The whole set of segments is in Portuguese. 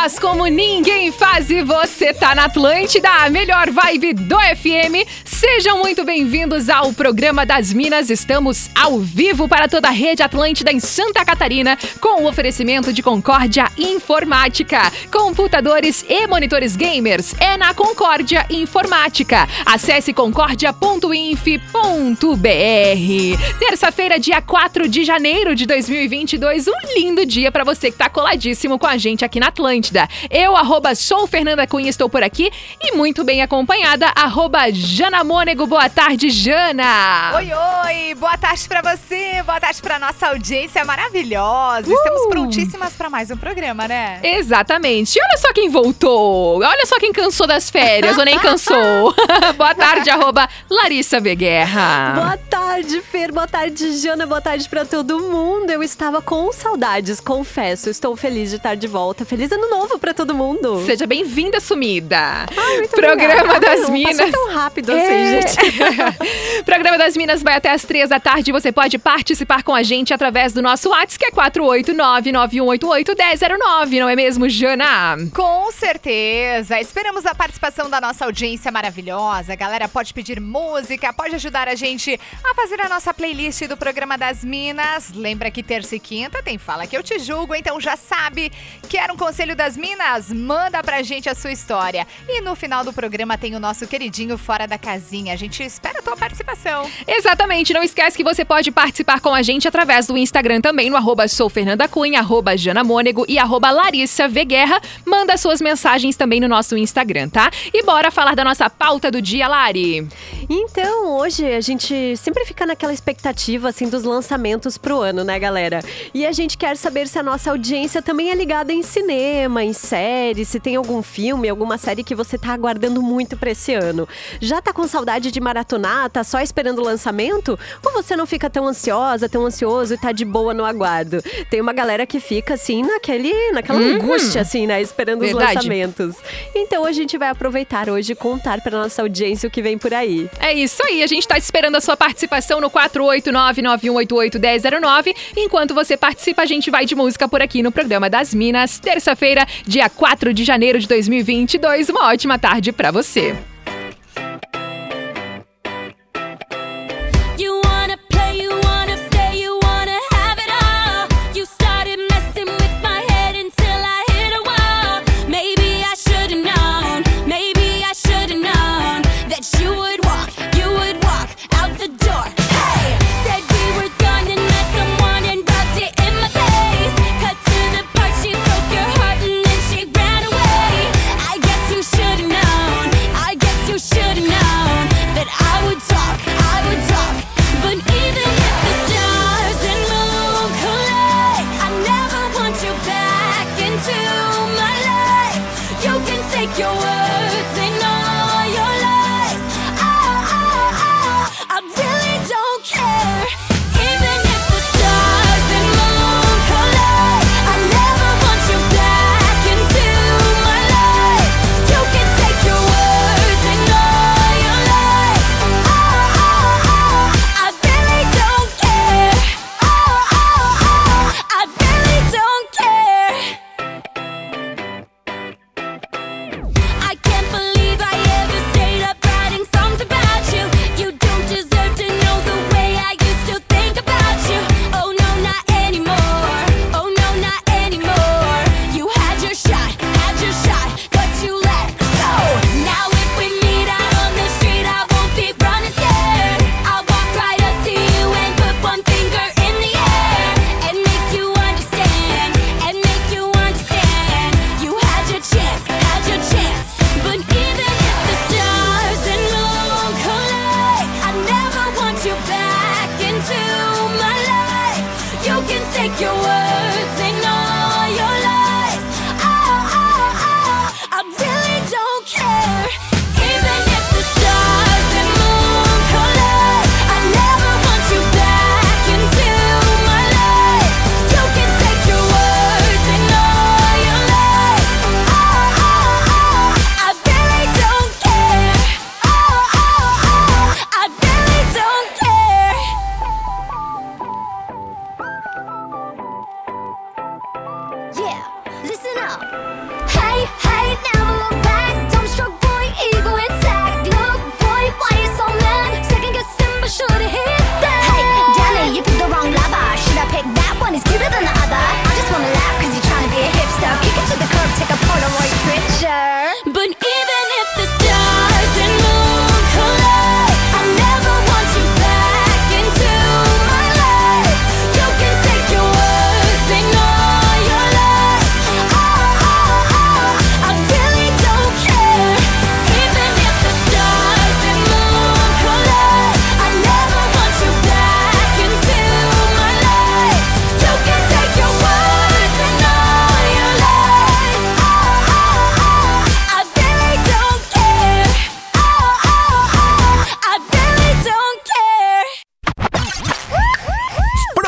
Faz como ninguém faz e você tá na Atlântida, a melhor vibe do FM. Sejam muito bem-vindos ao programa das Minas. Estamos ao vivo para toda a rede Atlântida em Santa Catarina com o oferecimento de Concórdia Informática. Computadores e monitores gamers é na Concórdia Informática. Acesse concórdia.inf.br. Terça-feira, dia 4 de janeiro de 2022, um lindo dia para você que tá coladíssimo com a gente aqui na Atlântida. Eu, arroba, sou Fernanda Cunha, estou por aqui e muito bem acompanhada, arroba Jana Mônego. Boa tarde, Jana! Oi, oi! Boa tarde para você, boa tarde para nossa audiência maravilhosa. Uh! Estamos prontíssimas para mais um programa, né? Exatamente. E olha só quem voltou, olha só quem cansou das férias ou nem cansou. boa tarde, arroba Larissa Beguerra. Boa tarde, Fer, boa tarde, Jana, boa tarde para todo mundo. Eu estava com saudades, confesso. Estou feliz de estar de volta Feliz ano novo pra todo mundo. Seja bem-vinda, sumida. Ai, muito Programa obrigada. das Não, Minas. Passou tão rápido assim, É. gente. Programa das Minas vai até às três da tarde. Você pode participar com a gente através do nosso WhatsApp, que é 489-9188-1009, não é mesmo, Jana? Com certeza. Esperamos a participação da nossa audiência maravilhosa. A galera pode pedir música, pode ajudar a gente a fazer a nossa playlist do programa das Minas. Lembra que terça e quinta tem Fala Que Eu Te Julgo, então já sabe. Quer um conselho das Minas? Manda pra gente a sua história. E no final do programa tem o nosso queridinho Fora da Casinha. A gente espera a tua participação. Exatamente, não esquece que você pode participar com a gente através do Instagram também, no arroba sou Fernanda Cunha, arroba Jana Mônego e arroba Larissa V. Guerra. Manda suas mensagens também no nosso Instagram, tá? E bora falar da nossa pauta do dia, Lari. Então, hoje a gente sempre fica naquela expectativa, assim, dos lançamentos pro ano, né, galera? E a gente quer saber se a nossa audiência também é ligada em cinema, em séries, se tem algum filme, alguma série que você tá aguardando muito pra esse ano. Já tá com saudade de maratonar, tá só esperando o lançamento? Ou você não fica tão ansiosa, tão ansioso e tá de boa no aguardo? Tem uma galera que fica, assim, naquele, naquela angústia, assim, né, esperando os Verdade. lançamentos. Então a gente vai aproveitar hoje e contar pra nossa audiência o que vem por aí. É isso aí, a gente tá esperando a sua participação no 489-9188-1009. Enquanto você participa, a gente vai de música por aqui no programa das Minas. Terça-feira, dia 4 de janeiro de 2022. Uma ótima tarde pra você.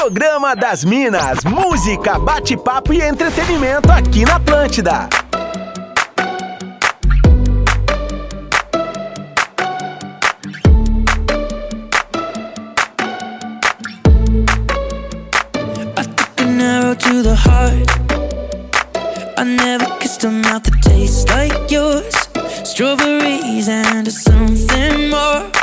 Programa das Minas, música, bate-papo e entretenimento aqui na Atlântida. to the heart. I never kissed a mouth that tastes like yours. Strawberries and something more.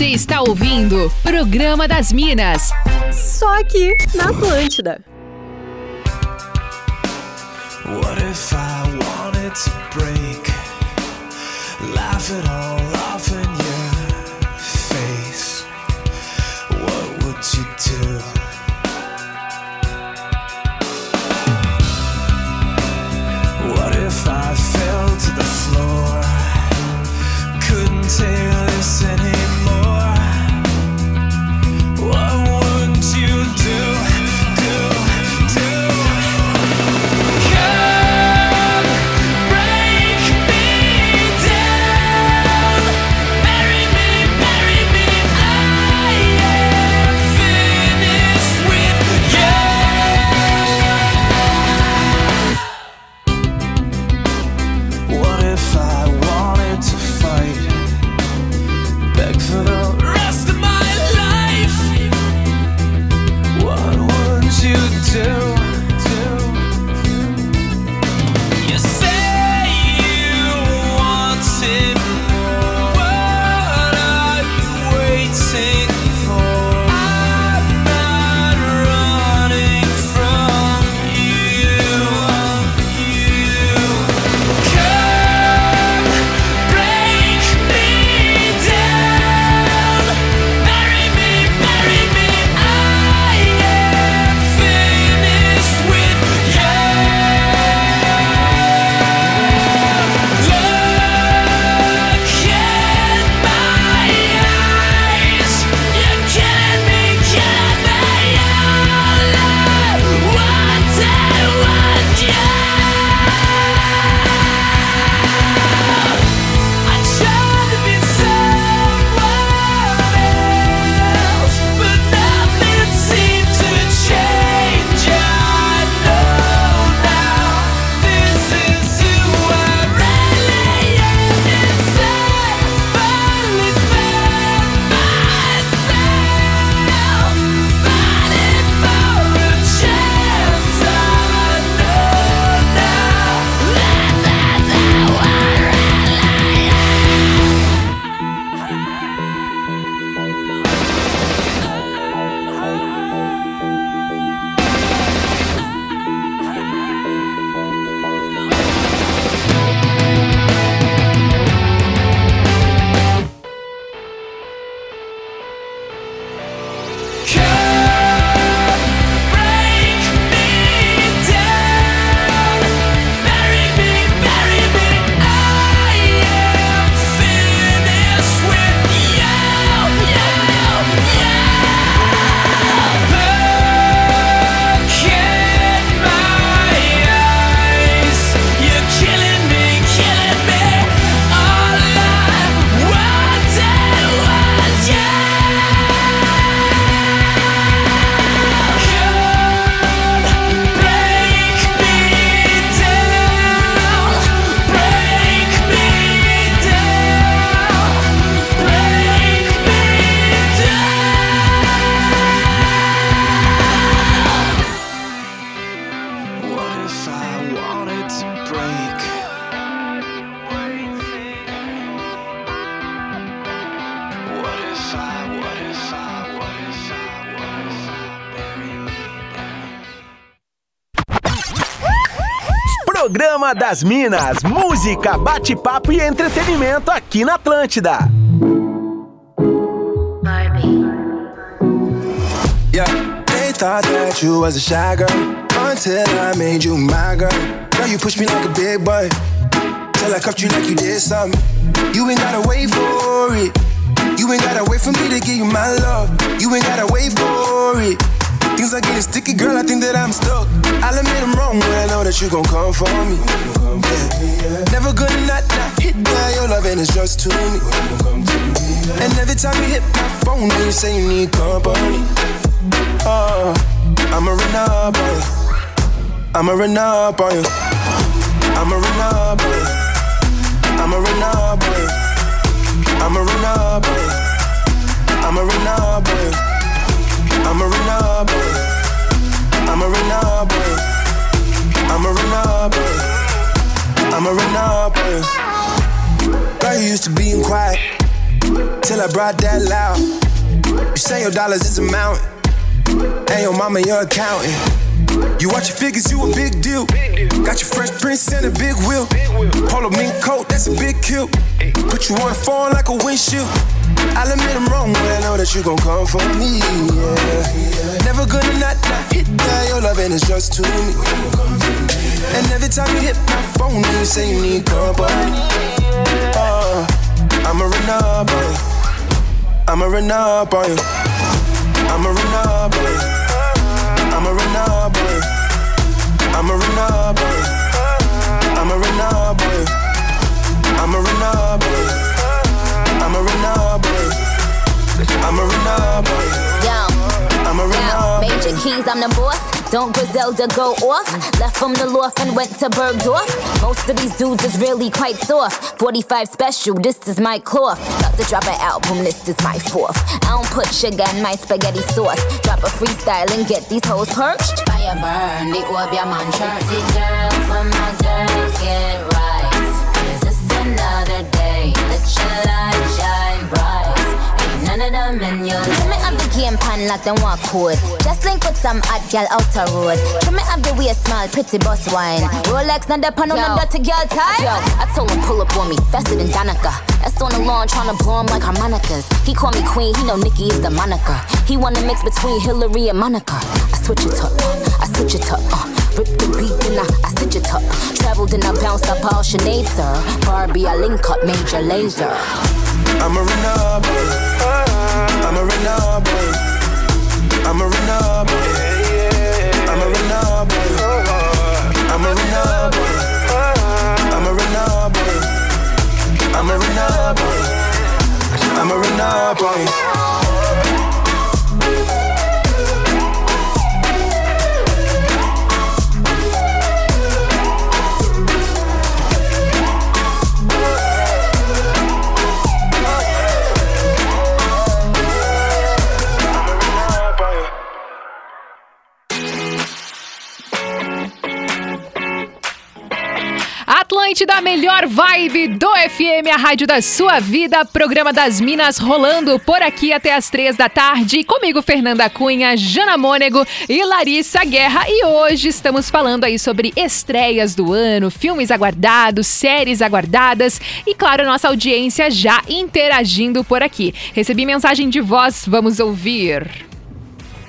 Você está ouvindo Programa das Minas. Só aqui na Atlântida. What if I wanted to break? Laugh it off Das Minas, música, bate-papo e entretenimento aqui na Atlântida. Yeah, they thought that you was a shy girl until I made you my girl. Girl, you pushed me like a big boy till I cuffed you like you did something. You ain't gotta wait for it. You ain't gotta wait for me to give you my love. You ain't gotta wait for it. Things are getting sticky, girl. I think that I'm stuck. I'll admit I'm wrong when I know that you gon' come for me. Yeah. Never gonna not, not hit by your loving is just to me. And every time you hit my phone, you say you need company. Oh, I'ma run up on you. I'ma run up on you. I'ma run up on you. I'ma run up on you. I'ma run up on you. I'ma run up on you. On you. I'ma run up on you. I'ma run up on you. Girl, you used to being quiet. till I brought that loud. You say your dollars is a mountain, and your mama your accountant. You watch your figures, you a big deal. Got your fresh prince and a big wheel. Polo mink coat, that's a big kill. Put you on a phone like a windshield. I'll admit I'm wrong, but I know that you gon' come for me. Yeah. Never gonna not, not hit that. Your loving is just too me. And every time you hit my phone, you say you need company. Uh, I'm a runner boy. I'm a runner boy. I'm a runner boy. I'm a runner boy. I'm a runner boy. I'm a runner boy. I'm a runner boy. I'm a runner boy up on you. I'ma run up on you. I'ma run up on you. Yo, I'ma run yo, up on Major you. Keys, I'm the boss. Don't Griselda go off? Left from the loft and went to Bergdorf. Most of these dudes is really quite soft. 45 special, this is my cloth. About to drop an album, this is my fourth. I don't put sugar in my spaghetti sauce. Drop a freestyle and get these hoes perched. Fire burn, the orb, your man Pretty girls, when my girls get right. Cause it's another day. Let your light shine bright. Ain't none of them in your Trim it up the game pan like them walk code. Just link with some hot girl outer road. Trim it up the way smile, pretty boss wine. Rolex, not the pan on the dirty girl tie. Yo, I told him pull up on me, faster than Danica. That's on the lawn tryna blow him like harmonicas. He call me queen, he know Nikki is the moniker. He wanna mix between Hillary and Monica. I switch it up, I switch it up. Uh, Rip the beat, then I, I stitch it up. Traveled and I bounced up all Sinead, sir. Barbie, I link up Major Laser. I'm a Renegade. I'm a Renegade. I'm a Renegade. I'm a Renegade. I'm a Renegade. I'm a Renegade. I'm a Renegade. I'm a Renegade. Melhor vibe do FM, a rádio da sua vida, programa das Minas rolando por aqui até as três da tarde. Comigo, Fernanda Cunha, Jana Mônego e Larissa Guerra. E hoje estamos falando aí sobre estreias do ano, filmes aguardados, séries aguardadas e, claro, nossa audiência já interagindo por aqui. Recebi mensagem de voz, vamos ouvir.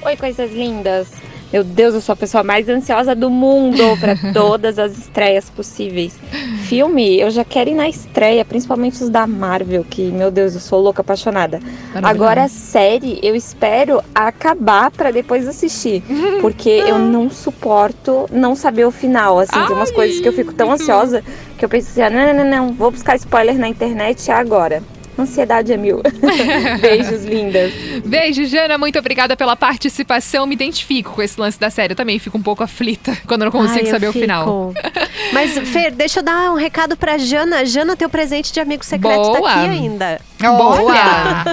Oi, coisas lindas. Meu Deus, eu sou a pessoa mais ansiosa do mundo para todas as estreias possíveis. Filme, eu já quero ir na estreia, principalmente os da Marvel, que, meu Deus, eu sou louca apaixonada. Agora, série, eu espero acabar para depois assistir, porque eu não suporto não saber o final. Assim, tem umas coisas que eu fico tão ansiosa que eu penso assim: ah, não, não, não, não, vou buscar spoiler na internet agora. Ansiedade é mil. Beijos, lindas. Beijo, Jana. Muito obrigada pela participação. Me identifico com esse lance da série. Eu também fico um pouco aflita quando eu não consigo Ai, saber o final. Mas, Fer, deixa eu dar um recado pra Jana. Jana, teu presente de amigo secreto Boa. tá aqui ainda. Boa!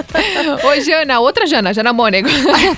Oi, Jana. Outra Jana, Jana Mônego.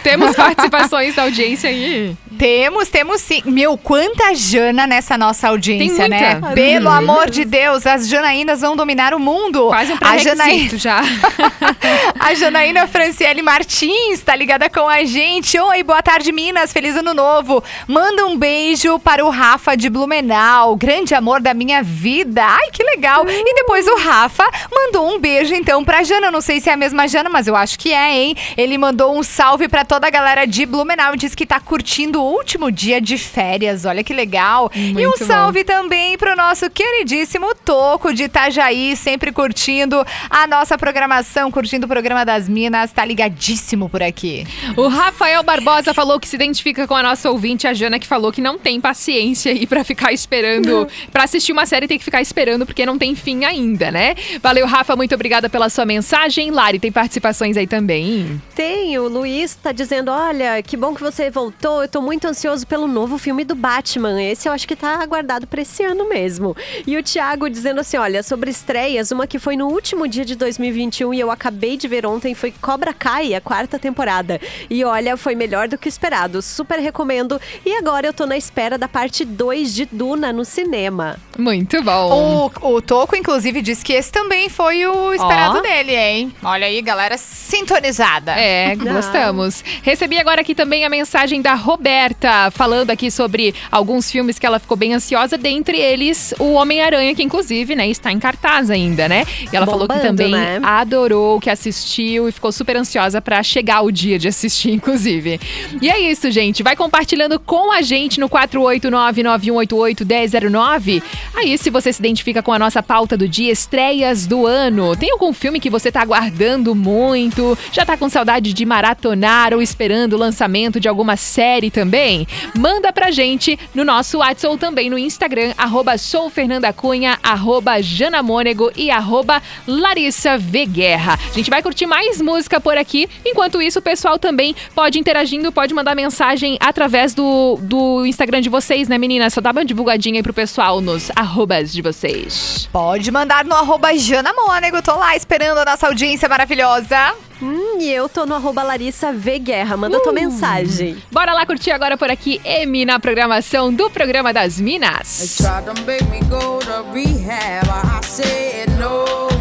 Temos participações da audiência aí. Temos, temos sim. Meu, quanta Jana nessa nossa audiência, Tem né? Pelo amor de Deus, as Janaínas vão dominar o mundo. Quase um a Janaína, pré-requisito já. a Janaína Franciele Martins tá ligada com a gente. Oi, boa tarde, Minas. Feliz ano novo. Manda um beijo para o Rafa de Blumenau, grande amor da minha vida. Ai, que legal. E depois o Rafa mandou um beijo, então, pra Jana. Eu Não sei se é a mesma Jana, mas eu acho que é, hein? Ele mandou um salve pra toda a galera de Blumenau. Diz que tá curtindo o último dia de férias. Olha que legal. e um Muito bom. salve também pro nosso queridíssimo Toco de Itajaí, sempre curtindo a nossa programação, curtindo o programa das Minas. Tá ligadíssimo por aqui. O Rafael Barbosa falou que se identifica com a nossa ouvinte, a Jana, que falou que não tem paciência aí pra ficar esperando. Pra assistir uma série tem que ficar esperando, porque não tem fim ainda, né? Valeu, Rafa. Muito obrigada pela sua mensagem. Lari, tem participações aí também. Tem, o Luiz tá dizendo: olha, que bom que você voltou. Eu tô muito ansioso pelo novo filme do Batman. Esse eu acho que tá aguardado pra esse ano mesmo. E o Thiago dizendo assim: olha, sobre estreias, uma que foi no último dia de 2021 e eu acabei de ver ontem foi Cobra Kai, a quarta temporada. E olha, foi melhor do que esperado. Super recomendo. E agora eu tô na espera da parte 2 de Duna no cinema. Muito bom. O, o Toco, inclusive, disse que esse também foi o esperado Ó. dele, hein? Olha aí, galera sintonizada. É, gostamos. Recebi agora aqui também a mensagem da Roberta, falando aqui sobre alguns filmes que ela ficou bem ansiosa, dentre eles o Homem-Aranha, que inclusive, né, está em cartaz ainda, né? E ela falou que Bombando, também né? Adorou, que assistiu e ficou super ansiosa pra chegar o dia de assistir, inclusive. E é isso, gente. Vai compartilhando com a gente no 489-9188-1009. Aí, se você se identifica com a nossa pauta do dia, estreias do ano. Tem algum filme que você tá aguardando muito? Já tá com saudade de maratonar ou esperando o lançamento de alguma série também? Manda pra gente no nosso WhatsApp ou também no Instagram, arroba soufernandacunha, arroba janamônego e arroba Larissa V. Guerra. A gente vai curtir mais música por aqui. Enquanto isso, o pessoal também pode interagindo, pode mandar mensagem através do, do Instagram de vocês, né, meninas? Só dá uma divulgadinha aí pro pessoal nos arrobas de vocês. Pode mandar no arroba Jana Mônego. Tô lá esperando a nossa audiência maravilhosa. Hum, e eu tô no arroba Larissa V Guerra. Manda tua mensagem. Bora lá curtir agora por aqui, M na programação do Programa das Minas. Tried to make me go to rehab. I said no.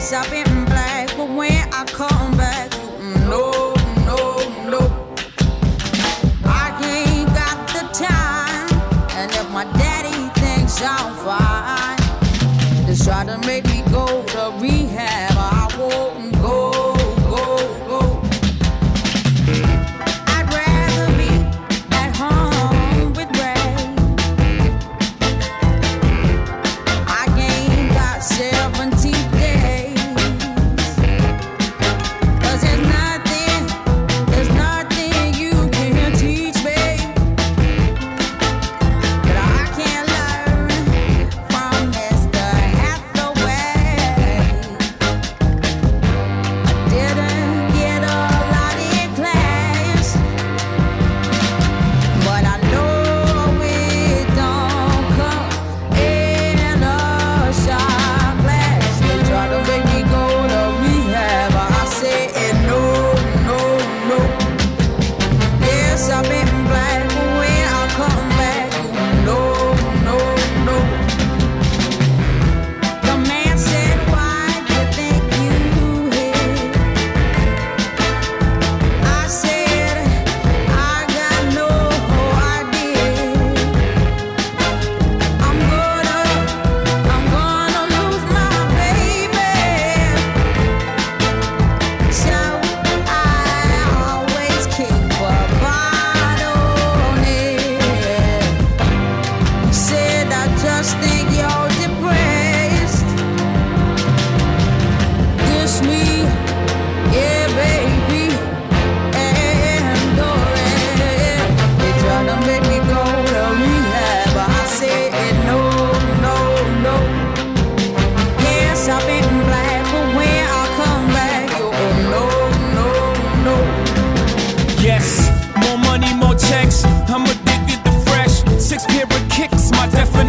Yes, I've been black, but when I come back, no, no, no. I ain't got the time, and if my daddy thinks I'm fine, just try to make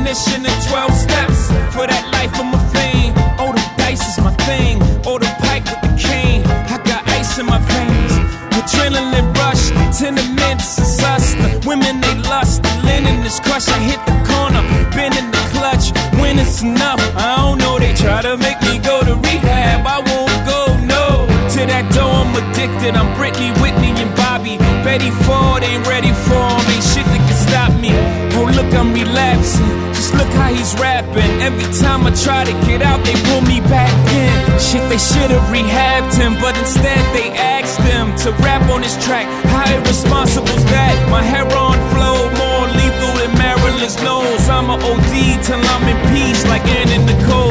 definition in 12 steps. For that life, I'm a fiend. Oh, the dice is my thing. Oh, the pipe with the cane. I got ice in my veins. Adrenaline rush, tenements and sus. The women they lust. The linen is crushed. I hit the corner, been in the clutch. When it's enough, Every time I try to get out, they pull me back in. Shit, they should have rehabbed him, but instead they asked him to rap on this track. How irresponsible's that? My heroin flow more lethal than Marilyn's nose. I'm a OD till I'm in peace, like Ann and Nicole.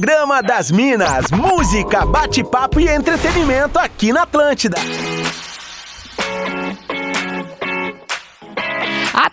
Programa das Minas, música, bate-papo e entretenimento aqui na Atlântida.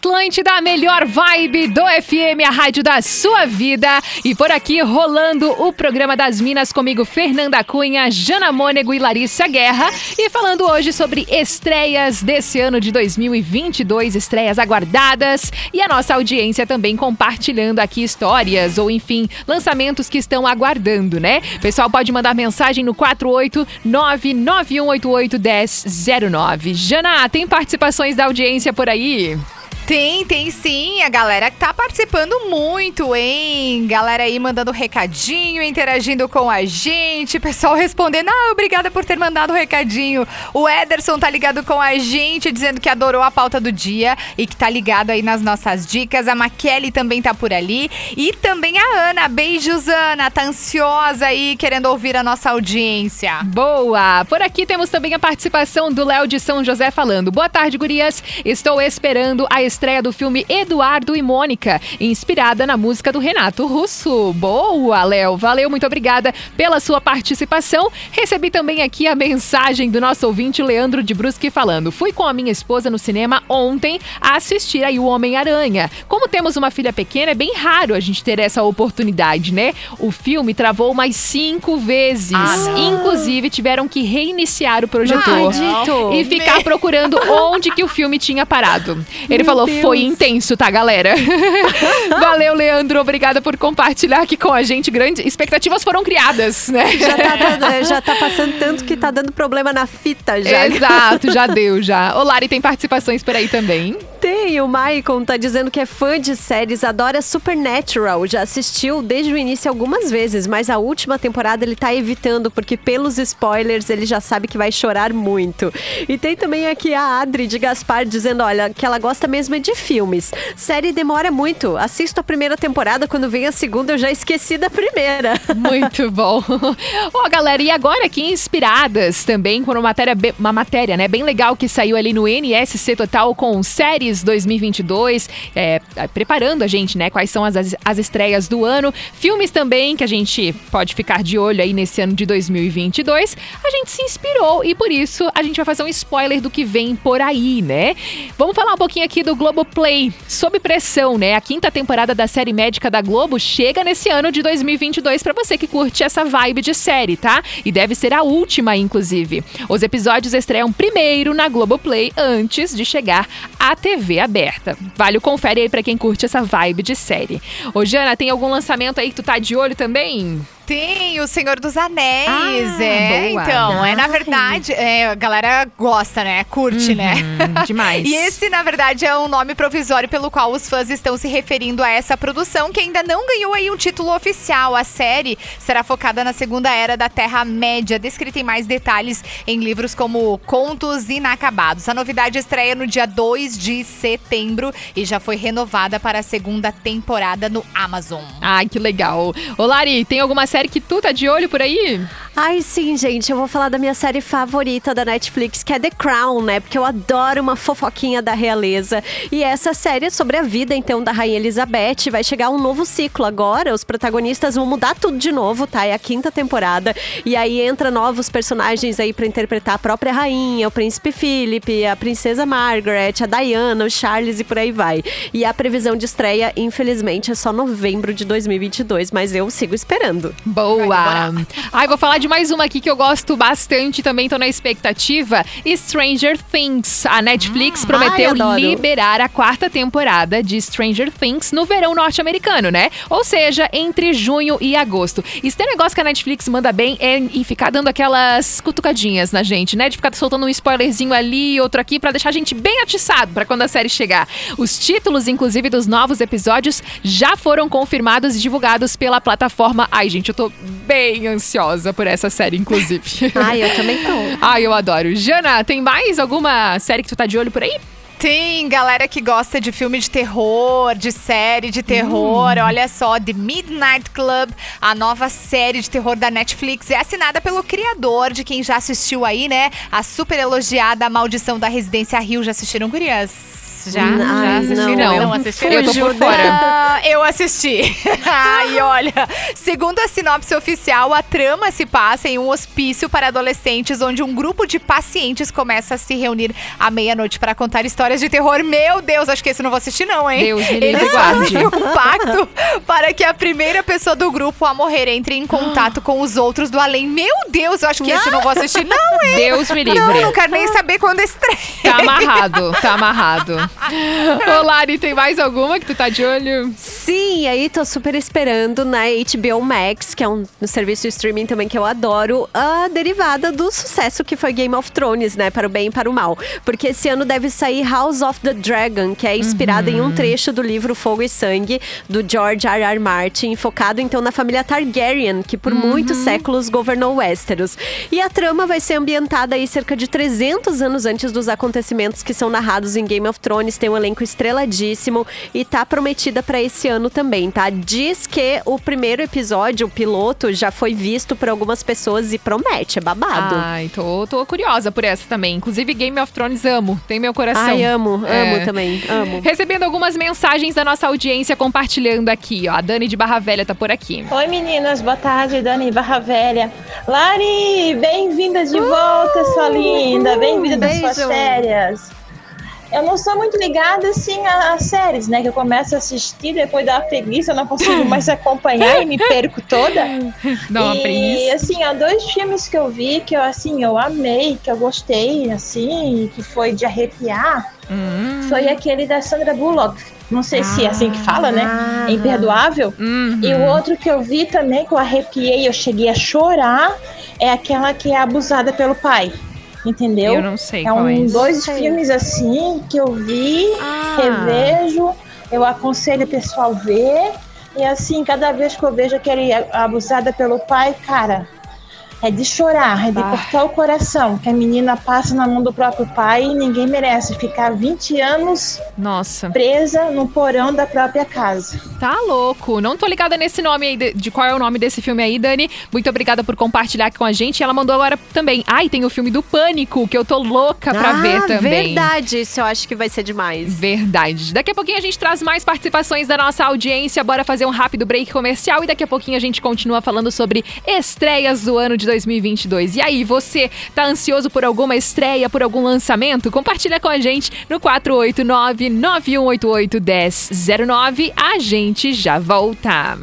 Atlântida, a melhor vibe do FM, a rádio da sua vida. E por aqui rolando o programa das Minas comigo, Fernanda Cunha, Jana Mônego e Larissa Guerra. E falando hoje sobre estreias desse ano de 2022, estreias aguardadas. E a nossa audiência também compartilhando aqui histórias ou, enfim, lançamentos que estão aguardando, né? Pessoal, pode mandar mensagem no 489-9188-1009. Jana, tem participações da audiência por aí? Tem, tem sim. A galera que tá participando muito, hein? Galera aí mandando recadinho, interagindo com a gente. Pessoal respondendo, ah, obrigada por ter mandado o recadinho. O Ederson tá ligado com a gente, dizendo que adorou a pauta do dia e que tá ligado aí nas nossas dicas. A Maquele também tá por ali. E também a Ana. Beijos, Ana. Tá ansiosa aí, querendo ouvir a nossa audiência. Boa! Por aqui temos também a participação do Léo de São José falando. Boa tarde, gurias. Estou esperando a estreia do filme Eduardo e Mônica, inspirada na música do Renato Russo. Boa, Léo. Valeu, muito obrigada pela sua participação. Recebi também aqui a mensagem do nosso ouvinte Leandro de Brusque falando: "Fui com a minha esposa no cinema ontem a assistir aí o Homem-Aranha. Como temos uma filha pequena, é bem raro a gente ter essa oportunidade, né? O filme travou mais cinco vezes. Inclusive tiveram que reiniciar o projetor e ficar procurando onde que o filme tinha parado. Ele Meu falou: Deus. "Foi intenso, tá, galera?" Valeu, Leandro. Obrigada por compartilhar aqui com a gente. Grandes expectativas foram criadas, né? Já tá, tá- já tá passando tanto que tá dando problema na fita já. Exato, já deu já. Ô, Lari, tem participações por aí também. Tem, o Maicon tá dizendo que é fã de séries, adora Supernatural, já assistiu desde o início algumas vezes, mas a última temporada ele tá evitando, porque pelos spoilers ele já sabe que vai chorar muito. E tem também aqui a Adri de Gaspar dizendo, olha, que ela gosta mesmo é de filmes. Série demora muito, assisto a primeira temporada, quando vem a segunda eu já esqueci da primeira. Muito bom. Ó, galera, e agora aqui inspiradas também por uma matéria, uma matéria, né, bem legal que saiu ali no NSC Total com séries 2022, é, é, preparando a gente, né, quais são as, as, as estreias do ano, filmes também que a gente pode ficar de olho aí nesse ano de 2022. A gente se inspirou e por isso a gente vai fazer um spoiler do que vem por aí, né? Vamos falar um pouquinho aqui do Globoplay, sob pressão, né? A quinta temporada da série médica da Globo chega nesse ano de 2022 pra você que curte essa vibe de série, tá? E deve ser a última, inclusive. Os episódios estreiam primeiro na Globoplay antes de chegar à TV aberta. Vale o confere aí pra quem curte essa vibe de série. Ô, Jana, tem algum lançamento aí que tu tá de olho também? Tem o Senhor dos Anéis, Ah, é. boa. Então, é na Ai. verdade, é, a galera gosta, né? Curte, né? Hum, demais. E esse, na verdade, é um nome provisório pelo qual os fãs estão se referindo a essa produção, que ainda não ganhou aí um título oficial. A série será focada na segunda era da Terra-média, descrita em mais detalhes em livros como Contos Inacabados. A novidade estreia no dia 2 de setembro e já foi renovada para a segunda temporada no Amazon. Ai, que legal. Ô, Lari, tem alguma série que tu tá de olho por aí? Ai, sim, gente, eu vou falar da minha série favorita da Netflix, que é The Crown, né? Porque eu adoro uma fofoquinha da realeza. E essa série é sobre a vida, então, da Rainha Elizabeth. Vai chegar um novo ciclo agora. Os protagonistas vão mudar tudo de novo, tá? É a quinta temporada. E aí entra novos personagens aí pra interpretar a própria rainha, o príncipe Philip, a princesa Margaret, a Diana, o Charles e por aí vai. E a previsão de estreia, infelizmente, é só novembro de 2022, mas eu sigo esperando. Boa! Ai, vou falar de mais uma aqui que eu gosto bastante também, tô na expectativa. Stranger Things. A Netflix prometeu ai, liberar a quarta temporada de Stranger Things no verão norte-americano, né? Ou seja, entre junho e agosto. E se tem um negócio que a Netflix manda bem é e ficar dando aquelas cutucadinhas na gente, né? De ficar soltando um spoilerzinho ali, outro aqui, pra deixar a gente bem atiçado pra quando a série chegar. Os títulos, inclusive, dos novos episódios já foram confirmados e divulgados pela plataforma. Ai, gente, eu tô bem ansiosa por essa série, inclusive. Ai, eu também tô. Ai, eu adoro. Jana, tem mais alguma série que tu tá de olho por aí? Tem galera que gosta de filme de terror, de série de terror. Hum. Olha só, The Midnight Club, a nova série de terror da Netflix, é assinada pelo criador de quem já assistiu aí, né? A super elogiada Maldição da Residência Rio. Já assistiram, gurias? Já? Hum, já ai, assisti? não. Não, assisti. Eu tô por fora. Ah, eu assisti. Ai, olha. Segundo a sinopse oficial, a trama se passa em um hospício para adolescentes, onde um grupo de pacientes começa a se reunir à meia-noite para contar histórias de terror. Meu Deus, acho que esse não vou assistir, não, hein? Deus me livre, Eles fazem um pacto para que a primeira pessoa do grupo a morrer entre em contato com os outros do além. Meu Deus, eu acho que esse não vou assistir, não, hein? Deus me livre. Não, não quero nem saber quando estreia. Tá amarrado, tá amarrado. Ô, Lari, tem mais alguma que tu tá de olho? Sim, aí tô super esperando na HBO Max, que é um serviço de streaming também que eu adoro, a derivada do sucesso que foi Game of Thrones, né? Para o bem e para o mal. Porque esse ano deve sair House of the Dragon, que é inspirada em um trecho do livro Fogo e Sangue, do George R. R. Martin, focado então na família Targaryen, que por muitos séculos governou Westeros. E a trama vai ser ambientada aí cerca de 300 anos antes dos acontecimentos que são narrados em Game of Thrones. Tem um elenco estreladíssimo e tá prometida para esse ano também, tá? Diz que o primeiro episódio, o piloto, já foi visto por algumas pessoas e promete, é babado. Ai, tô, tô curiosa por essa também. Inclusive, Game of Thrones amo, tem meu coração. Ai, amo, É. amo também, amo. Recebendo algumas mensagens da nossa audiência compartilhando aqui, ó. A Dani de Barra Velha tá por aqui. Oi meninas, boa tarde, Dani Barra Velha. Lari, bem-vinda de volta, sua linda, bem-vinda das suas férias. Eu não sou muito ligada assim a, a séries, né? Que eu começo a assistir, depois dá uma preguiça, eu não consigo mais acompanhar e me perco toda. Dá uma e preguiça. assim, há dois filmes que eu vi que eu assim, eu amei, que eu gostei, assim, que foi de arrepiar, Hum. foi aquele da Sandra Bullock. Não sei se é assim que fala, né? Ah. Imperdoável. Uhum. E o outro que eu vi também, que eu arrepiei, eu cheguei a chorar, é aquela que é abusada pelo pai. Entendeu? Eu não sei É é um esse. dois Sei. filmes assim que eu vi, Ah. revejo, eu aconselho o pessoal ver. E assim, cada vez que eu vejo aquele abusada pelo pai, cara, é de chorar, é de Ah. cortar o coração, que a menina passa na mão do próprio pai e ninguém merece ficar 20 anos Nossa, presa no porão da própria casa. tá louco. Não tô ligada nesse nome aí, de, de qual é o nome desse filme aí, Dani. Muito obrigada por compartilhar aqui com a gente. E ela mandou agora também. Ai, tem o filme do Pânico, que eu tô louca pra ah, ver também. verdade, isso eu acho que vai ser demais. Verdade. Daqui a pouquinho a gente traz mais participações da nossa audiência. Bora fazer um rápido break comercial e daqui a pouquinho a gente continua falando sobre estreias do ano de 2022. E aí, você tá ansioso por alguma estreia, por algum lançamento? Compartilha com a gente no 489-9188-1009. A gente já volta.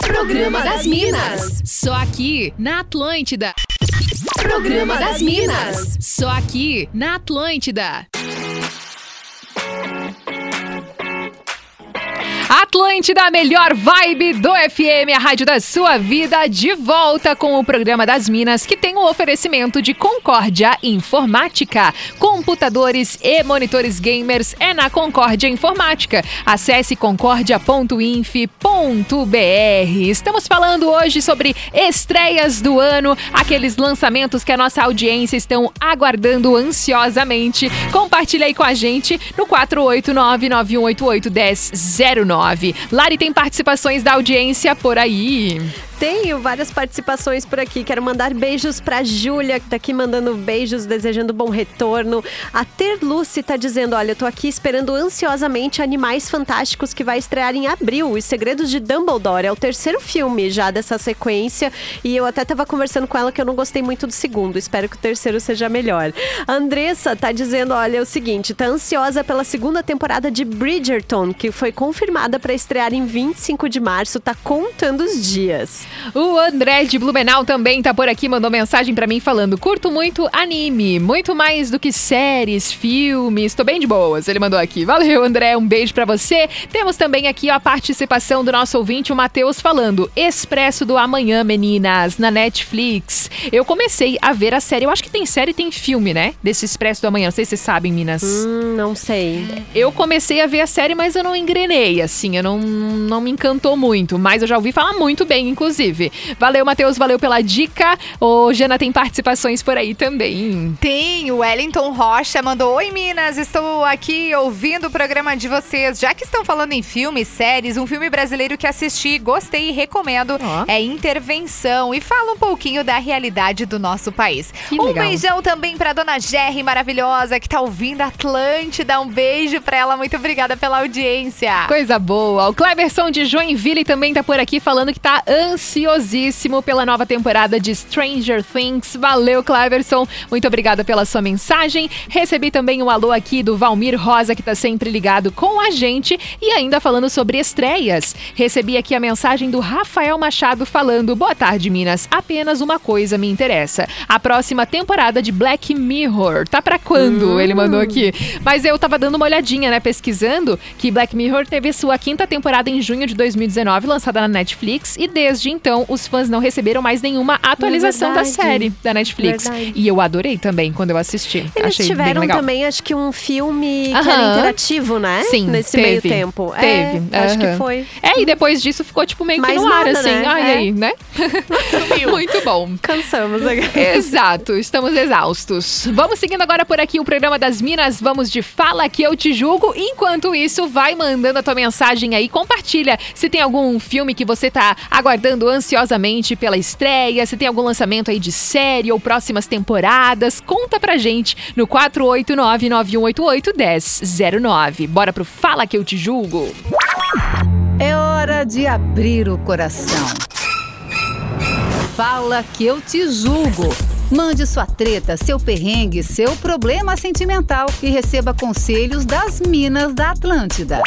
Programa das Minas. Só aqui na Atlântida. Programa das Minas. Só aqui na Atlântida. Atlântida, a melhor vibe do FM, a rádio da sua vida, de volta com o programa das Minas, que tem o oferecimento de Concórdia Informática. Computadores e monitores gamers é na Concórdia Informática. Acesse concordia.inf.br. Estamos falando hoje sobre estreias do ano, aqueles lançamentos que a nossa audiência estão aguardando ansiosamente. Compartilha aí com a gente no 489-9188-1009. Lari tem participações da audiência por aí. Tenho várias participações por aqui. Quero mandar beijos pra Júlia, que tá aqui mandando beijos, desejando bom retorno. A Terluce tá dizendo: Olha, eu tô aqui esperando ansiosamente Animais Fantásticos, que vai estrear em abril. Os Segredos de Dumbledore. É o terceiro filme já dessa sequência. E eu até tava conversando com ela que eu não gostei muito do segundo. Espero que o terceiro seja melhor. A Andressa tá dizendo: Olha, é o seguinte, tá ansiosa pela segunda temporada de Bridgerton, que foi confirmada pra estrear em 25 de março. Tá contando os dias. O André de Blumenau também tá por aqui, mandou mensagem pra mim falando: curto muito anime, muito mais do que séries, filmes, tô bem de boas. Ele mandou aqui. Valeu, André, um beijo pra você. Temos também aqui a participação do nosso ouvinte, o Matheus, falando: Expresso do Amanhã, meninas, na Netflix. Eu comecei a ver a série, eu acho que tem série e tem filme, né? Desse Expresso do Amanhã, não sei se vocês sabem, Minas. Hum, não sei. Eu comecei a ver a série, mas eu não engrenei, assim, eu não, não me encantou muito. Mas eu já ouvi falar muito bem, inclusive. Inclusive. Valeu, Matheus, valeu pela dica. Ô, Jana, tem participações por aí também. Tem, o Wellington Rocha mandou: Oi, Minas, estou aqui ouvindo o programa de vocês. Já que estão falando em filmes, séries, um filme brasileiro que assisti, gostei e recomendo é Intervenção. E fala um pouquinho da realidade do nosso país. Que um legal. beijão também pra dona Jerry maravilhosa que tá ouvindo Atlântida. Um beijo pra ela, muito obrigada pela audiência. Coisa boa. O Cleverson de Joinville também tá por aqui falando que tá ansiosíssimo pela nova temporada de Stranger Things. Valeu, Cleverson. Muito obrigada pela sua mensagem. Recebi também um alô aqui do Valmir Rosa, que tá sempre ligado com a gente e ainda falando sobre estreias. Recebi aqui a mensagem do Rafael Machado falando: Boa tarde, Minas. Apenas uma coisa me interessa. A próxima temporada de Black Mirror. Tá pra quando? Ele mandou aqui. Mas eu tava dando uma olhadinha, né, pesquisando, que Black Mirror teve sua quinta temporada em junho de 2019, lançada na Netflix, e desde então os fãs não receberam mais nenhuma atualização da verdade. série da Netflix. Verdade. E eu adorei também quando eu assisti. Eles Achei bem tiveram legal. também, acho que um filme que era interativo, né? Sim, Nesse teve. meio tempo. Teve. É, acho que foi. É, e depois disso ficou tipo meio que Mais no ar, nada, assim. né? Ai, É. aí, né? Muito bom. Cansamos agora. Exato, estamos exaustos. Vamos seguindo agora por aqui o programa das Minas. Vamos de Fala que eu te julgo. Enquanto isso, vai mandando a tua mensagem aí, compartilha se tem algum filme que você tá aguardando ansiosamente pela estreia, se tem algum lançamento aí de série ou próximas temporadas. Conta pra gente no 489-9188-1009. Bora pro Fala que eu te julgo. É hora de abrir o coração. Fala que eu te julgo. Mande sua treta, seu perrengue, seu problema sentimental e receba conselhos das Minas da Atlântida.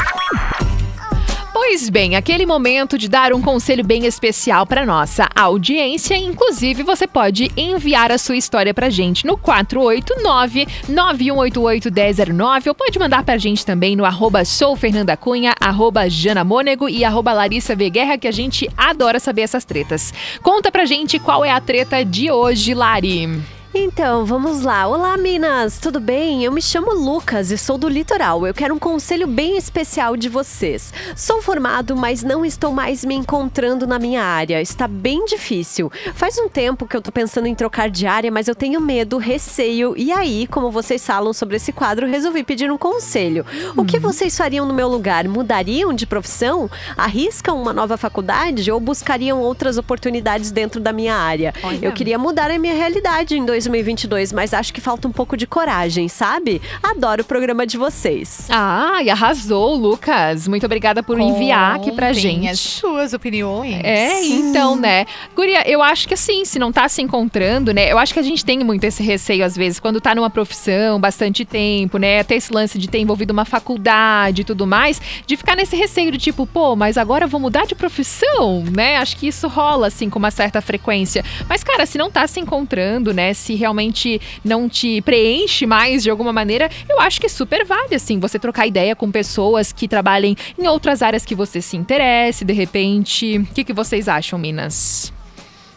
Pois bem, aquele momento de dar um conselho bem especial para nossa audiência. Inclusive, você pode enviar a sua história pra gente no 489-9188-1009 ou pode mandar pra gente também no arroba soufernandacunha, arroba janamônego e arroba Larissa V. Guerra, que a gente adora saber essas tretas. Conta pra gente qual é a treta de hoje, Lari. Então, vamos lá. Olá, Minas, tudo bem? Eu me chamo Lucas e sou do litoral. Eu quero um conselho bem especial de vocês. Sou formado, mas não estou mais me encontrando na minha área. Está bem difícil. Faz um tempo que eu tô pensando em trocar de área, mas eu tenho medo, receio. E aí, como vocês falam sobre esse quadro, resolvi pedir um conselho. O que vocês fariam no meu lugar? Mudariam de profissão? Arriscam uma nova faculdade ou buscariam outras oportunidades dentro da minha área? Eu queria mudar a minha realidade em 2022, mas acho que falta um pouco de coragem, sabe? Adoro o programa de vocês. Ai, arrasou, Lucas. Muito obrigada por enviar aqui pra Contem gente. as suas opiniões. É, então, né? Guria, eu acho que assim, se não tá se encontrando, né? Eu acho que a gente tem muito esse receio, às vezes, quando tá numa profissão bastante tempo, né? Até esse lance de ter envolvido uma faculdade e tudo mais, de ficar nesse receio de tipo, pô, mas agora eu vou mudar de profissão, né? Acho que isso rola, assim, com uma certa frequência. Mas, cara, se não tá se encontrando, né? Se realmente não te preenche mais de alguma maneira, eu acho que super vale, assim, você trocar ideia com pessoas que trabalhem em outras áreas que você se interesse, de repente. O que, que vocês acham, Minas?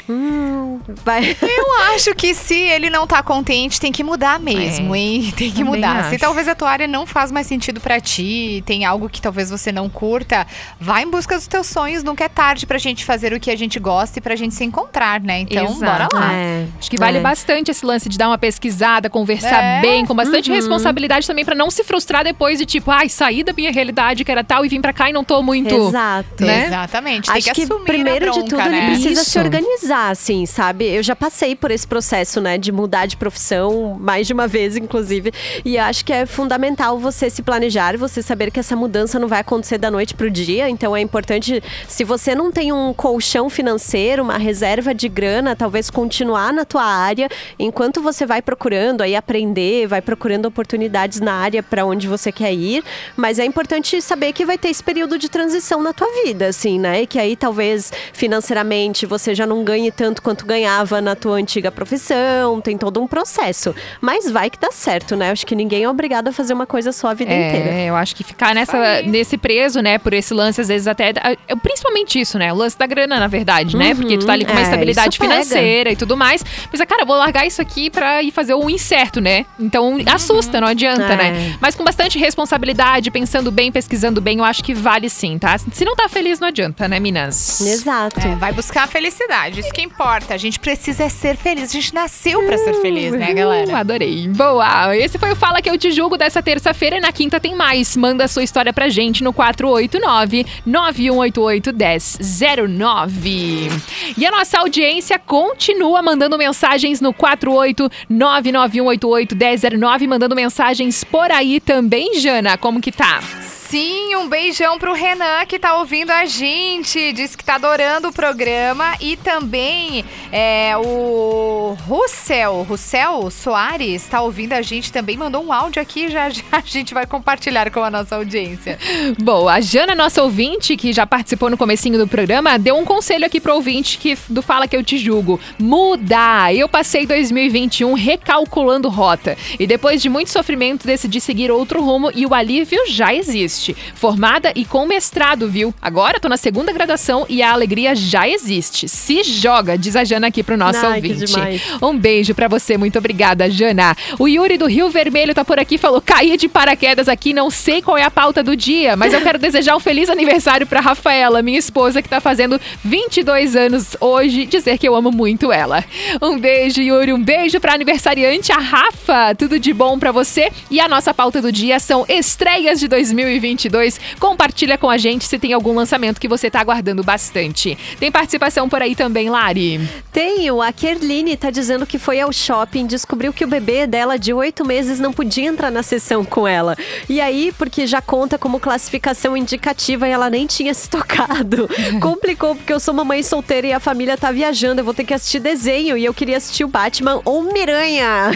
Hum, vai. Eu acho que se ele não tá contente, tem que mudar mesmo, É, hein? Tem que também mudar. Se acho. talvez a tua área não faz mais sentido pra ti, tem algo que talvez você não curta, vai em busca dos teus sonhos. Nunca é tarde pra gente fazer o que a gente gosta e pra gente se encontrar, né? Então, Exato. bora lá. É, Acho que vale é. bastante esse lance de dar uma pesquisada, conversar É. bem, com bastante Uhum. responsabilidade também, pra não se frustrar depois de tipo, ai, saí da minha realidade que era tal e vim pra cá e não tô muito. Exato. né? Exatamente. Tem Acho que, que, assumir primeiro a de bronca, tudo né? ele precisa Isso. se organizar, assim, sabe? Eu já passei por esse processo, né, de mudar de profissão mais de uma vez, inclusive, e acho que é fundamental você se planejar, você saber que essa mudança não vai acontecer da noite pro dia, então é importante, se você não tem um colchão financeiro, uma reserva de grana, talvez continuar na tua área, enquanto você vai procurando aí aprender, vai procurando oportunidades na área para onde você quer ir, mas é importante saber que vai ter esse período de transição na tua vida, assim, né? E que aí talvez financeiramente você já não ganhe ganhe tanto quanto ganhava na tua antiga profissão, tem todo um processo. Mas vai que dá certo, né? Acho que ninguém é obrigado a fazer uma coisa só a vida inteira. É, eu acho que ficar nessa, nesse preso, né, por esse lance, às vezes até. é, Principalmente isso, né? O lance da grana, na verdade, né? Porque tu tá ali com uma é, estabilidade financeira e tudo mais. Mas, cara, eu vou largar isso aqui pra ir fazer o incerto, né? Então assusta, não adianta, É. né? Mas com bastante responsabilidade, pensando bem, pesquisando bem, eu acho que vale sim, tá? Se não tá feliz, não adianta, né, Minas? Exato. É, vai buscar a felicidade, isso que importa. A gente precisa é ser feliz. A gente nasceu pra ser feliz, né, galera? Adorei. Boa! Esse foi o Fala Que Eu Te Julgo dessa terça-feira e na quinta tem mais. Manda a sua história pra gente no 489-9188-1009. E a nossa audiência continua mandando mensagens no 489-9188-1009, mandando mensagens por aí também, Jana. Como que tá? Sim, um beijão pro Renan que tá ouvindo a gente. Diz que tá adorando o programa. E também é, o Russell, Russell Soares, tá ouvindo a gente também. Mandou um áudio aqui, já, já a gente vai compartilhar com a nossa audiência. Boa, a Jana, nossa ouvinte, que já participou no comecinho do programa, deu um conselho aqui pro ouvinte que, do Fala Que Eu Te Julgo. Muda! Eu passei 2021 recalculando rota. E depois de muito sofrimento, decidi seguir outro rumo e o alívio já existe. Formada e com mestrado, viu? Agora tô na segunda graduação e a alegria já existe. Se joga, diz a Jana aqui pro nosso Ai, ouvinte. Um beijo pra você, muito obrigada, Jana. O Yuri do Rio Vermelho tá por aqui, falou: caí de paraquedas aqui, não sei qual é a pauta do dia, mas eu quero desejar um feliz aniversário pra Rafaela, minha esposa, que tá fazendo 22 anos hoje, dizer que eu amo muito ela. Um beijo, Yuri, um beijo pra aniversariante, a Rafa. Tudo de bom pra você. E a nossa pauta do dia são estreias de 2022. Compartilha com a gente se tem algum lançamento que você tá aguardando bastante. Tem participação por aí também, Lari. Tenho, a Kerline tá dizendo que foi ao shopping, descobriu que o bebê dela de oito meses não podia entrar na sessão com ela. E aí, porque já conta como classificação indicativa e ela nem tinha se tocado. Complicou, porque eu sou mamãe solteira e a família tá viajando, eu vou ter que assistir desenho e eu queria assistir o Batman ou Miranha.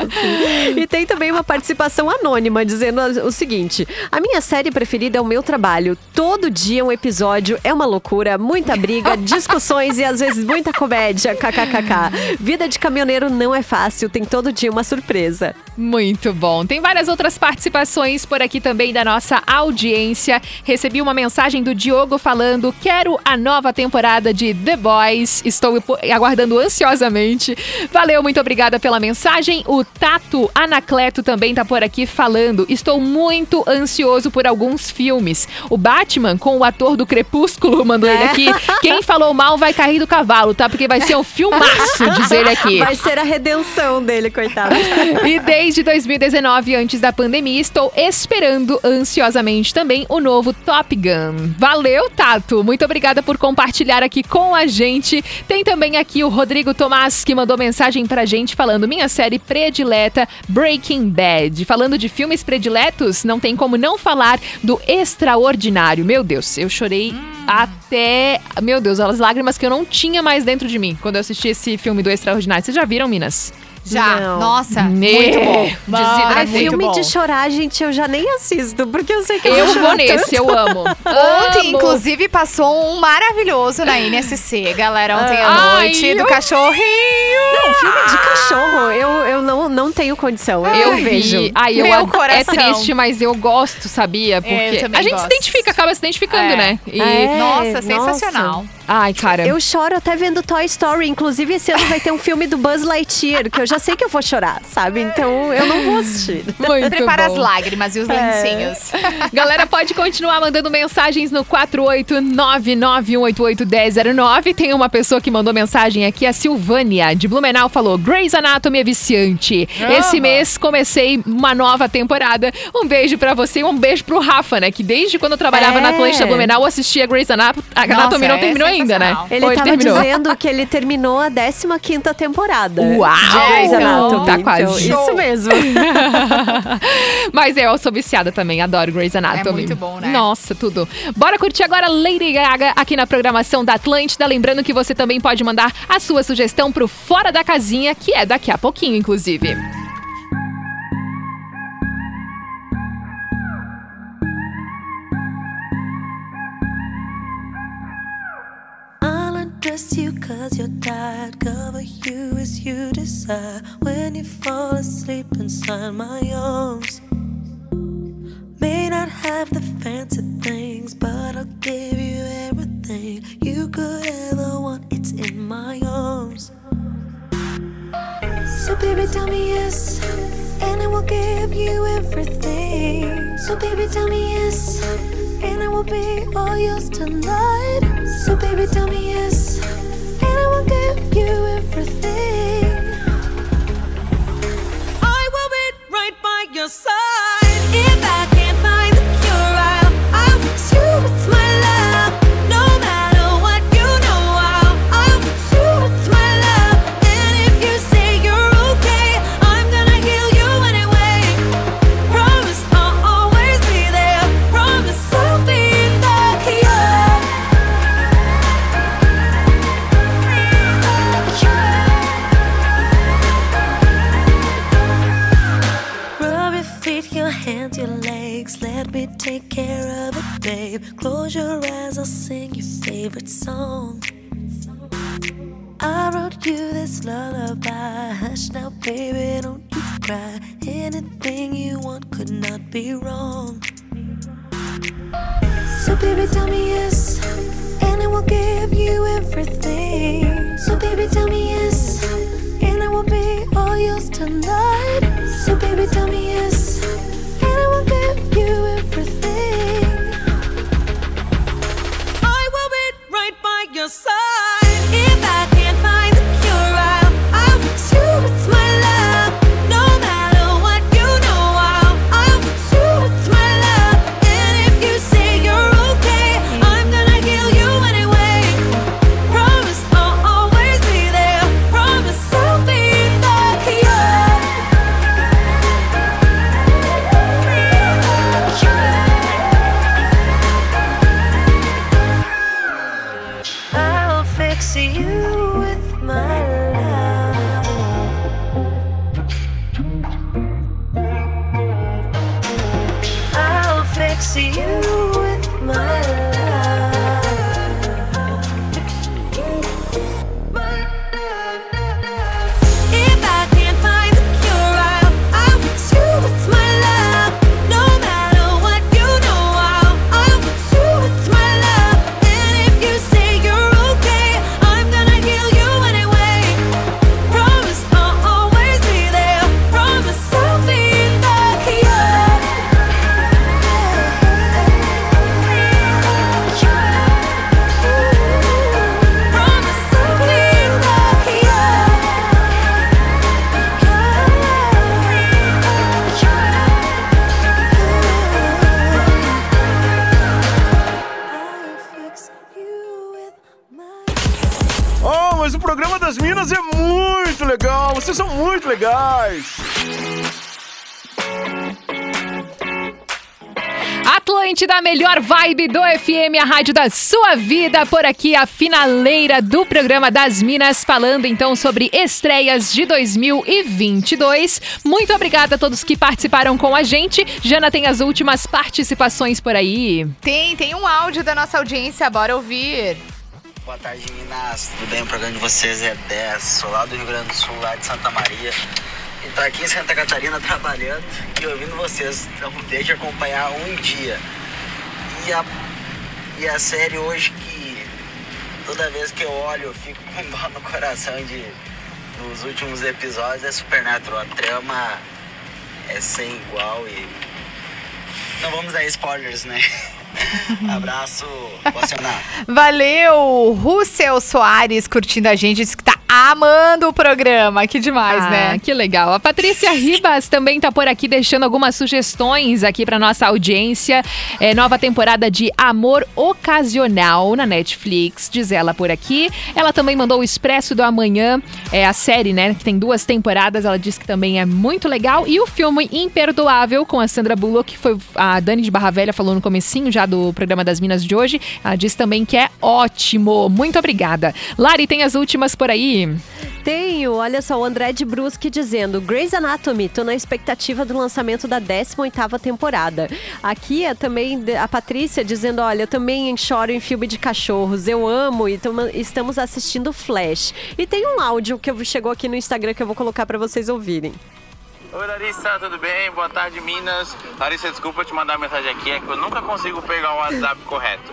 e tem também uma participação anônima dizendo o seguinte: a minha série preferida é o meu trabalho. Todo dia um episódio é uma loucura, muita briga, discussões e às vezes muita comédia. KKKK. Vida de caminhoneiro não é fácil, tem todo dia uma surpresa. Muito bom. Tem várias outras participações por aqui também da nossa audiência. Recebi uma mensagem do Diogo falando: Quero a nova temporada de The Boys. Estou aguardando ansiosamente. Valeu, muito obrigada pela mensagem. O Tato Anacleto também tá por aqui falando: Estou muito ansioso por alguns filmes. O Batman, com o ator do Crepúsculo, mandou ele aqui. Quem falou mal vai cair do cavalo, tá? Porque vai ser um filmaço, diz ele aqui. Vai ser a redenção dele, coitado. E desde 2019, antes da pandemia, estou esperando ansiosamente também o novo Top Gun. Valeu, Tato! Muito obrigada por compartilhar aqui com a gente. Tem também aqui o Rodrigo Tomás, que mandou mensagem pra gente falando minha série predileta Breaking Bad. Falando de filmes prediletos, não tem como não falar do Extraordinário. Meu Deus, eu chorei até... Meu Deus, as lágrimas que eu não tinha mais dentro de mim quando eu assisti esse filme do Extraordinário. Vocês já viram, Minas? Já, Não. nossa, Né? muito bom. Ai, muito filme bom. de chorar, gente, eu já nem assisto, porque eu sei que eu, Eu vou nesse, tanto. eu amo. Ontem, Amo. inclusive, passou um maravilhoso na NSC, galera, ontem à Ai, noite, do eu- cachorrinho. Não, filme de cachorro, eu, eu não, não tenho condição. Eu, vejo. Ai, eu Meu ad- coração. É triste, mas eu gosto, sabia? Porque eu também a gente gosto. se identifica, acaba se identificando, É. né? E... É, Nossa, nossa. Ai, cara. Eu choro até vendo Toy Story. Inclusive, esse ano vai ter um filme do Buzz Lightyear, que eu já sei que eu vou chorar, sabe? Então eu não vou assistir. Muito Prepara bom. as lágrimas e os lencinhos. Galera, pode continuar mandando mensagens no 48991881009. Tem uma pessoa que mandou mensagem aqui, a Silvânia, de Blumenau, falou: Grey's Anatomy é viciante. Esse mês comecei uma nova temporada. Um beijo pra você e um beijo pro Rafa, né? Que desde quando eu trabalhava É. na Atlântida Blumenau, eu assistia Grey's Anatomy. A Nossa, Anatomy não é terminou ainda, né? sensacional. Ele Ou tava terminou? dizendo que ele terminou a 15ª temporada. Uau! Grey's Anatomy. Tá quase. Então, isso mesmo. Mas é, eu sou viciada também, adoro Grey's Anatomy. É muito bom, né? Nossa, tudo. Bora curtir agora Lady Gaga aqui na programação da Atlântida. Lembrando que você também pode mandar a sua sugestão pro Fora da Casinha, que é daqui a pouquinho, inclusive. I you cause you're tired. Cover you as you desire. When you fall asleep inside my arms. May not have the fancy things, but I'll give you everything you could ever want. It's in my arms. So baby, tell me yes, and I will give you everything. So baby, tell me yes, and I will be all yours tonight. So baby, tell me yes, and I will give you everything. I will be right by your side. If I hands, your legs. Let me take care of it, babe. Close your eyes, I'll sing your favorite song. I wrote you this lullaby. Hush now, baby, don't you cry. Anything you want could not be wrong. So, baby, tell me yes, and I will give you everything. So, baby, tell me yes, and I will be all yours tonight. So, baby, tell me yes, your side. Atlântida, a melhor vibe do FM, a rádio da sua vida. Por aqui, a finaleira do programa das Minas, falando então sobre estreias de 2022. Muito obrigada a todos que participaram com a gente. Jana tem as últimas participações por aí. Tem, tem um áudio da nossa audiência, bora ouvir. Boa tarde, meninas. Tudo bem? O programa de vocês é 10. Sou lá do Rio Grande do Sul, lá de Santa Maria. E tô aqui em Santa Catarina trabalhando e ouvindo vocês. Então, deixa acompanhar um dia. E a, e a série hoje que toda vez que eu olho eu fico com dó no coração de dos últimos episódios é Supernatural. A trama é sem igual e. Não vamos dar spoilers, né? Abraço. Valeu! Russell Soares curtindo a gente, disse que tá amando o programa. Que demais, Ah, né? Que legal. A Patrícia Ribas também tá por aqui deixando algumas sugestões aqui para nossa audiência. É, nova temporada de Amor Ocasional na Netflix, diz ela por aqui. Ela também mandou o Expresso do Amanhã, é a série, né, que tem duas temporadas. Ela diz que também é muito legal. E o filme Imperdoável com a Sandra Bullock, que foi a Dani de Barra Velha falou no comecinho já do programa das Minas de hoje. Ela diz também que é ótimo. Muito obrigada. Lari, tem as últimas por aí? Tenho, olha só, o André de Brusque dizendo: Grey's Anatomy, tô na expectativa do lançamento da 18 temporada. Aqui é também a Patrícia dizendo: olha, eu também choro em filme de cachorros, eu amo e tamo- estamos assistindo Flash. E tem um áudio que chegou aqui no Instagram que eu vou colocar pra vocês ouvirem. Oi Larissa, tudo bem? Boa tarde, Minas. Larissa, desculpa te mandar mensagem aqui, é que eu nunca consigo pegar o WhatsApp correto.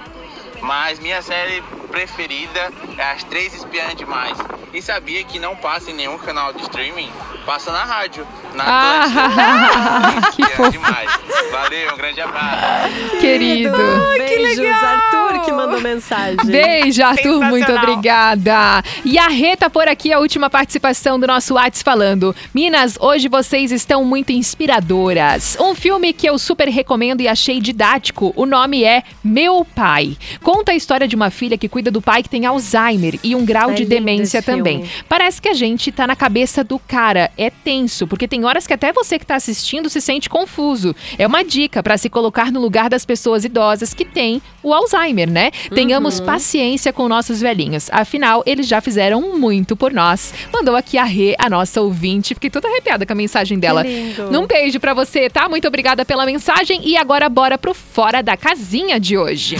Mas minha série preferida é As Três Espiãs Demais. E sabia que não passa em nenhum canal de streaming? Passa na rádio, na Atlântida. que Espiãs Demais. Valeu, um grande abraço. Querido. Beijos, Arthur, que mandou mensagem. Beijo, Arthur, muito obrigada. E a Reta por aqui, a última participação do nosso Whats falando. Minas, hoje vocês estão muito inspiradoras. Um filme que eu super recomendo e achei didático. O nome é Meu Pai. Conta a história de uma filha que cuida do pai que tem Alzheimer e um grau É de demência filme. também. Parece que a gente tá na cabeça do cara. É tenso, porque tem horas que até você que tá assistindo se sente confuso. É uma dica para se colocar no lugar das pessoas idosas que têm o Alzheimer, né? Tenhamos paciência com nossos velhinhos. Afinal, eles já fizeram muito por nós. Mandou aqui a Rê, a nossa ouvinte. Fiquei toda arrepiada com a mensagem dela. Um beijo para você, tá? Muito obrigada pela mensagem. E agora bora pro Fora da Casinha de hoje.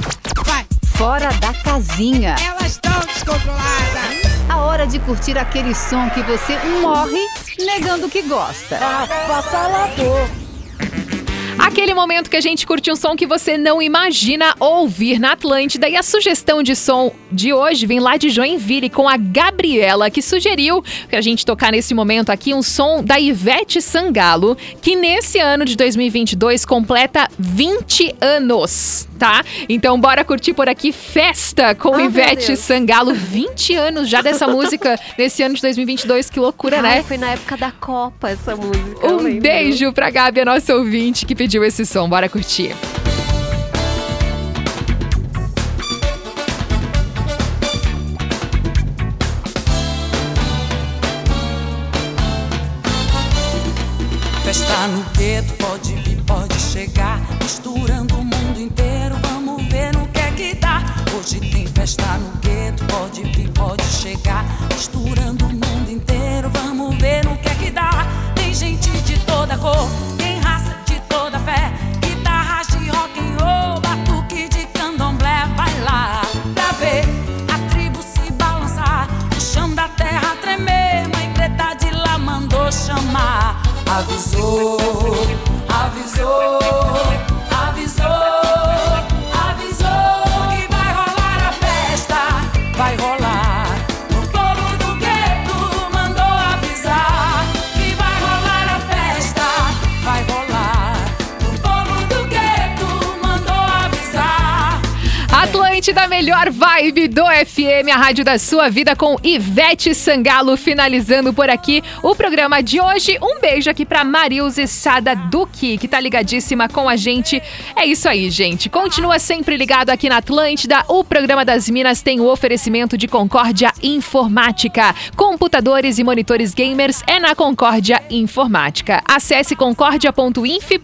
Fora da casinha. Elas estão descontroladas. A hora de curtir aquele som que você morre negando que gosta. Aquele momento que a gente curte um som que você não imagina ouvir na Atlântida. E a sugestão de som de hoje vem lá de Joinville com a Gabriela, que sugeriu que a gente tocar nesse momento aqui um som da Ivete Sangalo, que nesse ano de 2022 completa 20 anos, tá? Então bora curtir por aqui Festa com meu Ivete. Sangalo. 20 anos já dessa música nesse ano de 2022, que loucura, Ai, né? Foi na época da Copa essa música. Um beijo pra Gabi, a nossa ouvinte, que pediu esse som. Bora curtir. Festa no gueto, pode vir, pode chegar. Misturando o mundo inteiro, vamos ver no que é que dá. Hoje tem festa no gueto, pode vir, pode chegar. amar. Avisou, avisou. Atlântida, melhor vibe do FM, a rádio da sua vida com Ivete Sangalo, finalizando por aqui o programa de hoje. Um beijo aqui pra Marilze Sada Duque, que tá ligadíssima com a gente. É isso aí, gente. Continua sempre ligado aqui na Atlântida. O programa das Minas tem o oferecimento de Concórdia Informática. Computadores e monitores gamers é na Concórdia Informática. Acesse concordia.inf.br.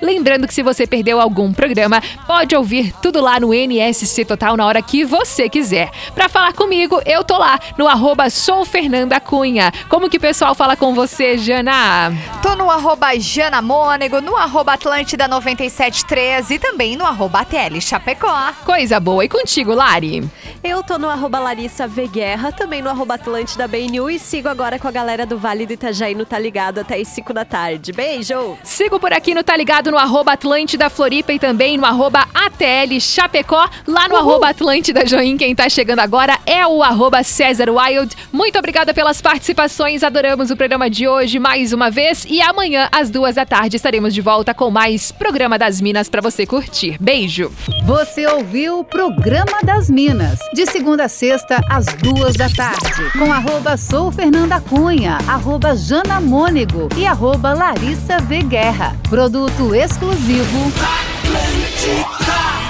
Lembrando que se você perdeu algum programa, pode ouvir tudo lá no NSC Total na hora que você quiser. Pra falar comigo, eu tô lá no arroba sou Fernanda Cunha. Como que o pessoal fala com você, Jana? Tô no arroba Jana Mônego, no arroba Atlântida 973 e também no arroba ATL Chapecó. Coisa boa. E contigo, Lari? Eu tô no arroba Larissa V Guerra, também no arroba Atlântida BNU e sigo agora com a galera do Vale do Itajaí no Tá Ligado até as 5 da tarde. Beijo! Sigo por aqui no Tá Ligado no arroba Atlântida Floripa e também no arroba ATL Chapecó. Lá no arroba Atlântida Join, quem tá chegando agora é o arroba César Wild. Muito obrigada pelas participações, adoramos o programa de hoje mais uma vez. E amanhã, às duas da tarde, estaremos de volta com mais Programa das Minas pra você curtir. Beijo! Você ouviu o Programa das Minas, de segunda a sexta, às duas da tarde, com arroba sou Fernanda Cunha, arroba Jana Mônego e arroba Larissa V Guerra. Produto exclusivo. Atlântica.